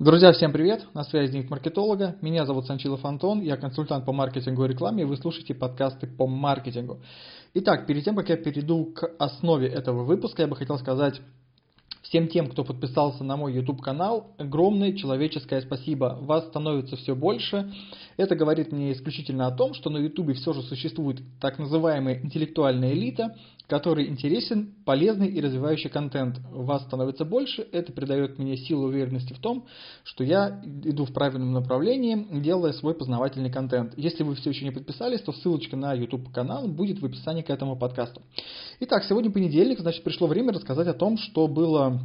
Друзья, всем привет! На связи Дневник маркетолога. Меня зовут Санчилов Антон, я консультант по маркетингу и рекламе, и вы слушаете подкасты по маркетингу. Итак, перед тем, как я перейду к основе этого выпуска, я бы хотел сказать Всем тем, кто подписался на мой YouTube канал, огромное человеческое спасибо. Вас становится все больше. Это говорит мне исключительно о том, что на YouTube все же существует так называемая интеллектуальная элита, который интересен, полезный и развивающий контент. Вас становится больше, это придает мне силу уверенности в том, что я иду в правильном направлении, делая свой познавательный контент. Если вы все еще не подписались, то ссылочка на YouTube канал будет в описании к этому подкасту. Итак, сегодня понедельник, значит пришло время рассказать о том, что было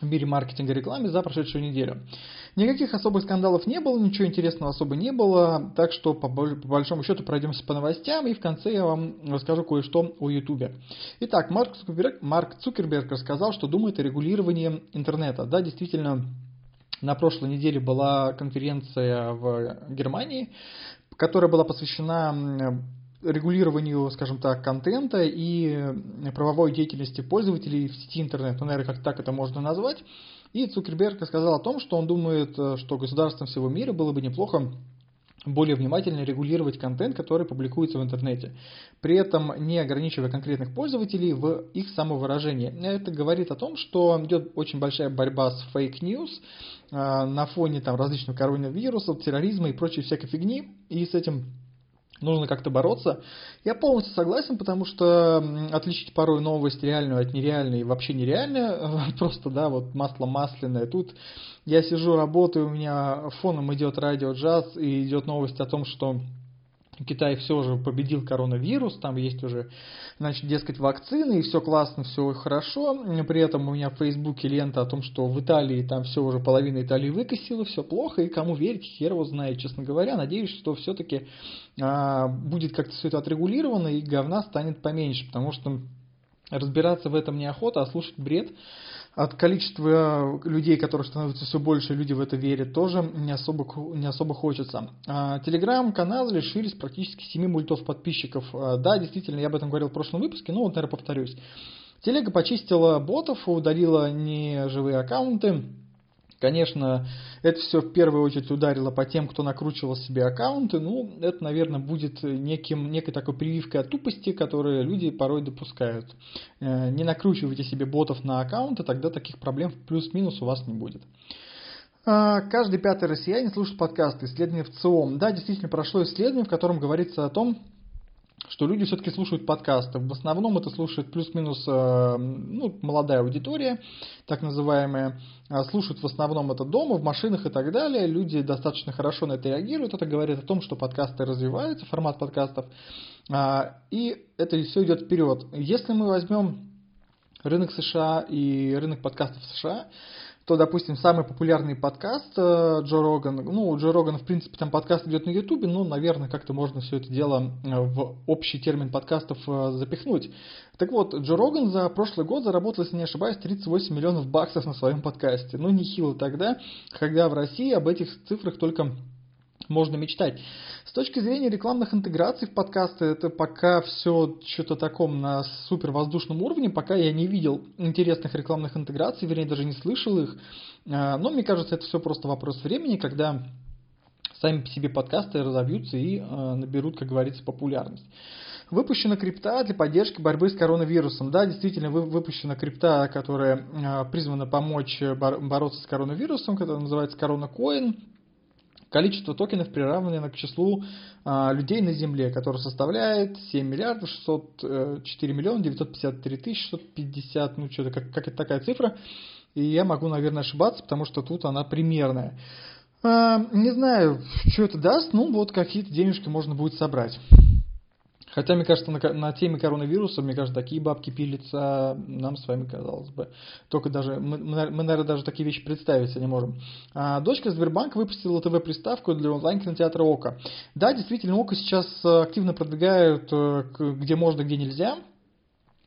в мире маркетинга и рекламы за прошедшую неделю. Никаких особых скандалов не было, ничего интересного особо не было, так что по, большому счету пройдемся по новостям и в конце я вам расскажу кое-что о Ютубе. Итак, Марк Цукерберг, Марк Цукерберг рассказал, что думает о регулировании интернета. Да, действительно, на прошлой неделе была конференция в Германии, которая была посвящена регулированию, скажем так, контента и правовой деятельности пользователей в сети интернет. Ну, наверное, как так это можно назвать. И Цукерберг сказал о том, что он думает, э, что государствам всего мира было бы неплохо более внимательно регулировать контент, который публикуется в интернете, при этом не ограничивая конкретных пользователей в их самовыражении. Это говорит о том, что идет очень большая борьба с fake news э, на фоне там, различных коронавирусов, терроризма и прочей всякой фигни, и с этим нужно как-то бороться. Я полностью согласен, потому что отличить порой новость реальную от нереальной вообще нереально, просто, да, вот масло масляное. Тут я сижу, работаю, у меня фоном идет радио джаз и идет новость о том, что Китай все же победил коронавирус, там есть уже, значит, дескать, вакцины, и все классно, все хорошо. При этом у меня в Фейсбуке лента о том, что в Италии там все уже половина Италии выкосила, все плохо, и кому верить, хер его знает, честно говоря. Надеюсь, что все-таки а, будет как-то все это отрегулировано, и говна станет поменьше, потому что разбираться в этом неохота, а слушать бред от количества людей, которые становятся все больше, люди в это верят, тоже не особо, не особо хочется. А, телеграм-каналы лишились практически 7 мультов подписчиков. А, да, действительно, я об этом говорил в прошлом выпуске, но вот, наверное, повторюсь. Телега почистила ботов, удалила неживые аккаунты, Конечно, это все в первую очередь ударило по тем, кто накручивал себе аккаунты. Ну, это, наверное, будет неким, некой такой прививкой от тупости, которые люди порой допускают. Э, не накручивайте себе ботов на аккаунты, тогда таких проблем плюс-минус у вас не будет. А, каждый пятый россиянин слушает подкасты, исследования в ЦИОМ. Да, действительно, прошло исследование, в котором говорится о том, что люди все-таки слушают подкасты. В основном это слушает плюс-минус э, ну, молодая аудитория, так называемая. А слушают в основном это дома, в машинах и так далее. Люди достаточно хорошо на это реагируют. Это говорит о том, что подкасты развиваются, формат подкастов. А, и это все идет вперед. Если мы возьмем рынок США и рынок подкастов США, то, допустим, самый популярный подкаст э, Джо Роган, ну, у Джо Рогана, в принципе, там подкаст идет на Ютубе, но, наверное, как-то можно все это дело э, в общий термин подкастов э, запихнуть. Так вот, Джо Роган за прошлый год заработал, если не ошибаюсь, 38 миллионов баксов на своем подкасте. Ну, нехило тогда, когда в России об этих цифрах только можно мечтать. С точки зрения рекламных интеграций в подкасты, это пока все что-то таком на супер воздушном уровне, пока я не видел интересных рекламных интеграций, вернее даже не слышал их. А, но мне кажется, это все просто вопрос времени, когда сами по себе подкасты разовьются и а, наберут, как говорится, популярность. Выпущена крипта для поддержки борьбы с коронавирусом. Да, действительно, выпущена крипта, которая а, призвана помочь бороться с коронавирусом, которая называется Corona Coin. Количество токенов приравнено к числу а, людей на Земле, которое составляет 7 миллиардов 604 э, миллиона 953 тысячи 650, ну что-то, как, как это такая цифра. И я могу, наверное, ошибаться, потому что тут она примерная. А, не знаю, что это даст, ну вот какие-то денежки можно будет собрать. Хотя, мне кажется, на, на теме коронавируса, мне кажется, такие бабки пилятся нам с вами, казалось бы. Только даже, мы, мы, наверное, даже такие вещи представить себе не можем. А, дочка Сбербанка выпустила ТВ-приставку для онлайн-кинотеатра ОКО. Да, действительно, ОКО сейчас активно продвигают, э, где можно, где нельзя.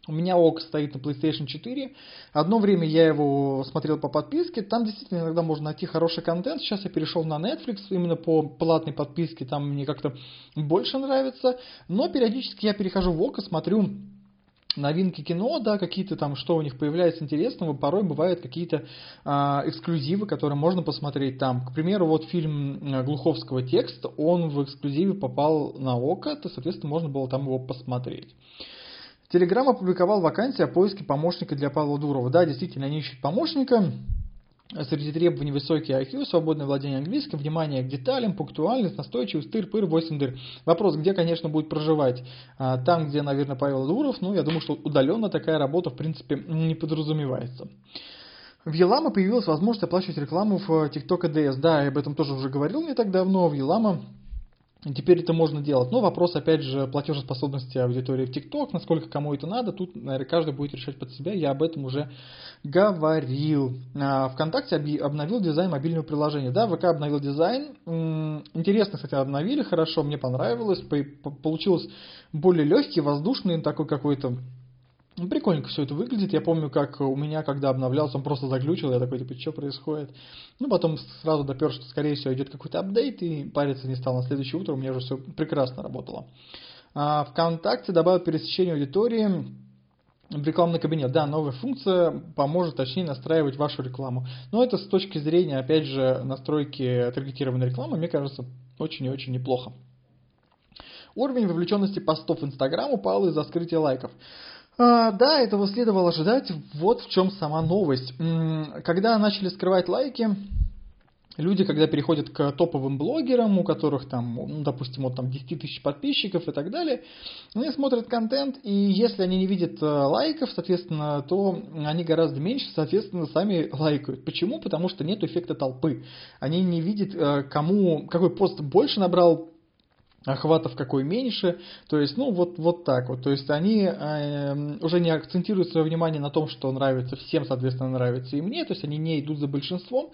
У меня ОК стоит на PlayStation 4. Одно время я его смотрел по подписке. Там действительно иногда можно найти хороший контент. Сейчас я перешел на Netflix именно по платной подписке. Там мне как-то больше нравится. Но периодически я перехожу в ОК и смотрю новинки кино, да, какие-то там, что у них появляется интересного, порой бывают какие-то а, эксклюзивы, которые можно посмотреть там. К примеру, вот фильм э, Глуховского «Текст», он в эксклюзиве попал на ОКО, то, соответственно, можно было там его посмотреть. Телеграм опубликовал вакансии о поиске помощника для Павла Дурова. Да, действительно, они ищут помощника. Среди требований высокий IQ, свободное владение английским, внимание к деталям, пунктуальность, настойчивость, тыр-пыр, 8 дыр. Вопрос, где, конечно, будет проживать? А, там, где, наверное, Павел Дуров, ну, я думаю, что удаленно такая работа, в принципе, не подразумевается. В Елама появилась возможность оплачивать рекламу в TikTok ADS. Да, я об этом тоже уже говорил не так давно. В Елама Теперь это можно делать. Но вопрос, опять же, платежеспособности аудитории в ТикТок, насколько кому это надо, тут, наверное, каждый будет решать под себя. Я об этом уже говорил. А, ВКонтакте обновил дизайн мобильного приложения. Да, ВК обновил дизайн. Интересно, кстати, обновили, хорошо, мне понравилось. Получилось более легкий, воздушный, такой какой-то ну, прикольненько все это выглядит. Я помню, как у меня, когда обновлялся, он просто заглючил. Я такой, типа, что происходит? Ну, потом сразу допер, что, скорее всего, идет какой-то апдейт, и париться не стал. На следующее утро у меня уже все прекрасно работало. А, ВКонтакте добавил пересечение аудитории в рекламный кабинет. Да, новая функция поможет точнее настраивать вашу рекламу. Но это с точки зрения, опять же, настройки таргетированной рекламы, мне кажется, очень и очень неплохо. Уровень вовлеченности постов в Инстаграм упал из-за скрытия лайков. А, да, этого следовало ожидать. Вот в чем сама новость. Когда начали скрывать лайки, люди, когда переходят к топовым блогерам, у которых там, ну, допустим, вот там 10 тысяч подписчиков и так далее, они смотрят контент, и если они не видят э, лайков, соответственно, то они гораздо меньше, соответственно, сами лайкают. Почему? Потому что нет эффекта толпы. Они не видят, э, кому, какой пост больше набрал охватов какой меньше, то есть, ну, вот, вот так вот, то есть они э, уже не акцентируют свое внимание на том, что нравится всем, соответственно, нравится и мне, то есть они не идут за большинством,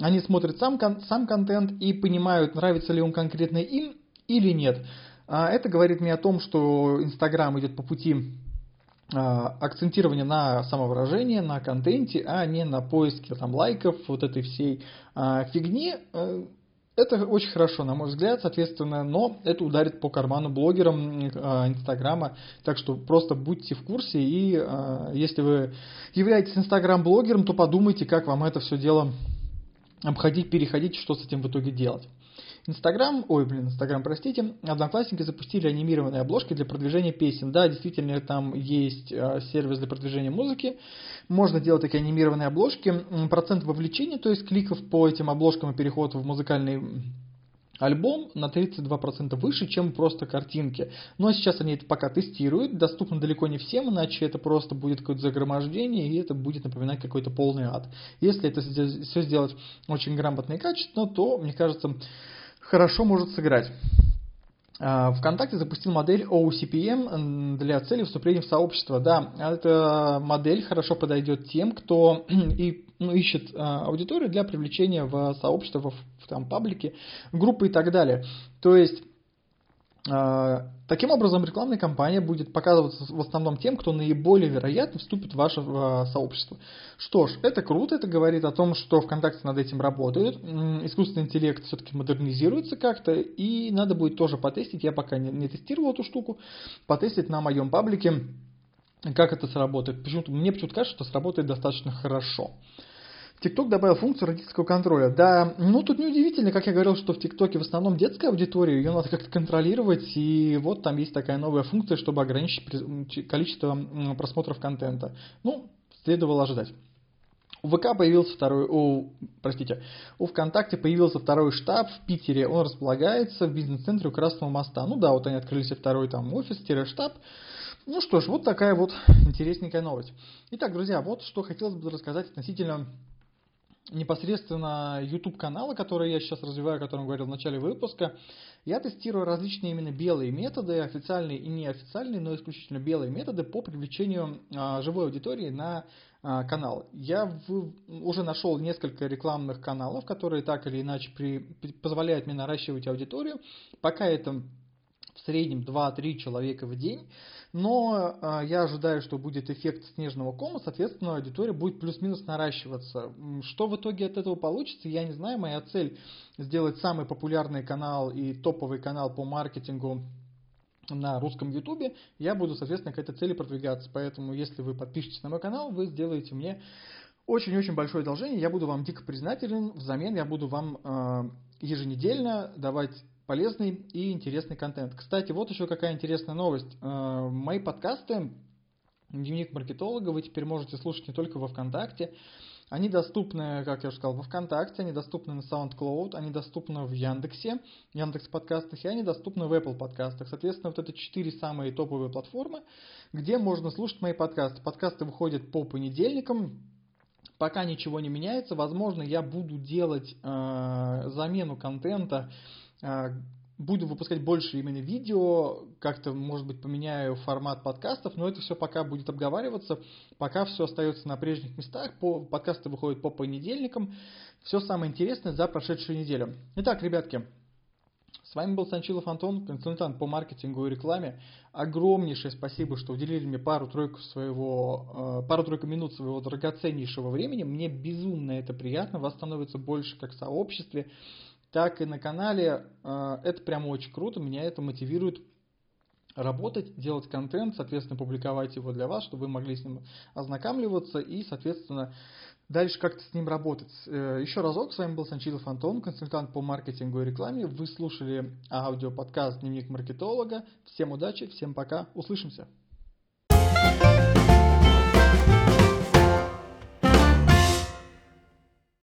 они смотрят сам, сам контент и понимают, нравится ли он конкретно им или нет. А это говорит мне о том, что Инстаграм идет по пути а, акцентирования на самовыражение, на контенте, а не на поиске там, лайков, вот этой всей а, фигни. Это очень хорошо, на мой взгляд, соответственно, но это ударит по карману блогерам а, Инстаграма, так что просто будьте в курсе, и э, если вы являетесь Инстаграм-блогером, то подумайте, как вам это все дело обходить, переходить, что с этим в итоге делать. Инстаграм, ой, блин, Инстаграм, простите, Одноклассники запустили анимированные обложки для продвижения песен. Да, действительно, там есть э, сервис для продвижения музыки. Можно делать такие анимированные обложки. Процент вовлечения, то есть кликов по этим обложкам и переход в музыкальный альбом на 32% выше, чем просто картинки. Но сейчас они это пока тестируют, доступно далеко не всем, иначе это просто будет какое-то загромождение, и это будет напоминать какой-то полный ад. Если это все сделать очень грамотно и качественно, то, мне кажется, хорошо может сыграть. А, ВКонтакте запустил модель OCPM для цели вступления в сообщество. Да, эта модель хорошо подойдет тем, кто и, ну, ищет а, аудиторию для привлечения в сообщество, в, в там, паблике, группы и так далее. То есть таким образом, рекламная кампания будет показываться в основном тем, кто наиболее вероятно вступит в ваше а, сообщество. Что ж, это круто, это говорит о том, что ВКонтакте над этим работают. Искусственный интеллект все-таки модернизируется как-то, и надо будет тоже потестить. Я пока не, не тестировал эту штуку, потестить на моем паблике, как это сработает. Почему-то, мне почему-то кажется, что сработает достаточно хорошо. TikTok добавил функцию родительского контроля. Да, ну тут неудивительно, как я говорил, что в ТикТоке в основном детская аудитория, ее надо как-то контролировать, и вот там есть такая новая функция, чтобы ограничить количество просмотров контента. Ну, следовало ожидать. У ВК появился второй, у, простите, у ВКонтакте появился второй штаб в Питере. Он располагается в бизнес-центре у Красного моста. Ну да, вот они открылись второй там офис-штаб. Ну что ж, вот такая вот интересненькая новость. Итак, друзья, вот что хотелось бы рассказать относительно непосредственно YouTube канала, который я сейчас развиваю, о котором говорил в начале выпуска, я тестирую различные именно белые методы, официальные и неофициальные, но исключительно белые методы по привлечению а, живой аудитории на а, канал. Я в, уже нашел несколько рекламных каналов, которые так или иначе при, позволяют мне наращивать аудиторию. Пока это в среднем 2-3 человека в день, но э, я ожидаю, что будет эффект снежного кома, соответственно, аудитория будет плюс-минус наращиваться. Что в итоге от этого получится, я не знаю. Моя цель сделать самый популярный канал и топовый канал по маркетингу на русском ютубе, я буду, соответственно, к этой цели продвигаться. Поэтому, если вы подпишетесь на мой канал, вы сделаете мне очень-очень большое одолжение. Я буду вам дико признателен. Взамен я буду вам э, еженедельно давать полезный и интересный контент. Кстати, вот еще какая интересная новость. Э, мои подкасты Дневник маркетолога вы теперь можете слушать не только во ВКонтакте. Они доступны, как я уже сказал, во ВКонтакте, они доступны на SoundCloud, они доступны в Яндексе, Яндекс подкастах, и они доступны в Apple подкастах. Соответственно, вот это четыре самые топовые платформы, где можно слушать мои подкасты. Подкасты выходят по понедельникам, пока ничего не меняется. Возможно, я буду делать э, замену контента буду выпускать больше именно видео, как-то, может быть, поменяю формат подкастов, но это все пока будет обговариваться, пока все остается на прежних местах, по, подкасты выходят по понедельникам, все самое интересное за прошедшую неделю. Итак, ребятки, с вами был Санчилов Антон, консультант по маркетингу и рекламе. Огромнейшее спасибо, что уделили мне пару-тройку своего, э, пару-тройку минут своего драгоценнейшего времени. Мне безумно это приятно, вас становится больше как в сообществе так и на канале. Э, это прямо очень круто, меня это мотивирует работать, делать контент, соответственно, публиковать его для вас, чтобы вы могли с ним ознакомливаться и, соответственно, дальше как-то с ним работать. Э, еще разок, с вами был Санчилов Антон, консультант по маркетингу и рекламе. Вы слушали аудиоподкаст «Дневник маркетолога». Всем удачи, всем пока, услышимся!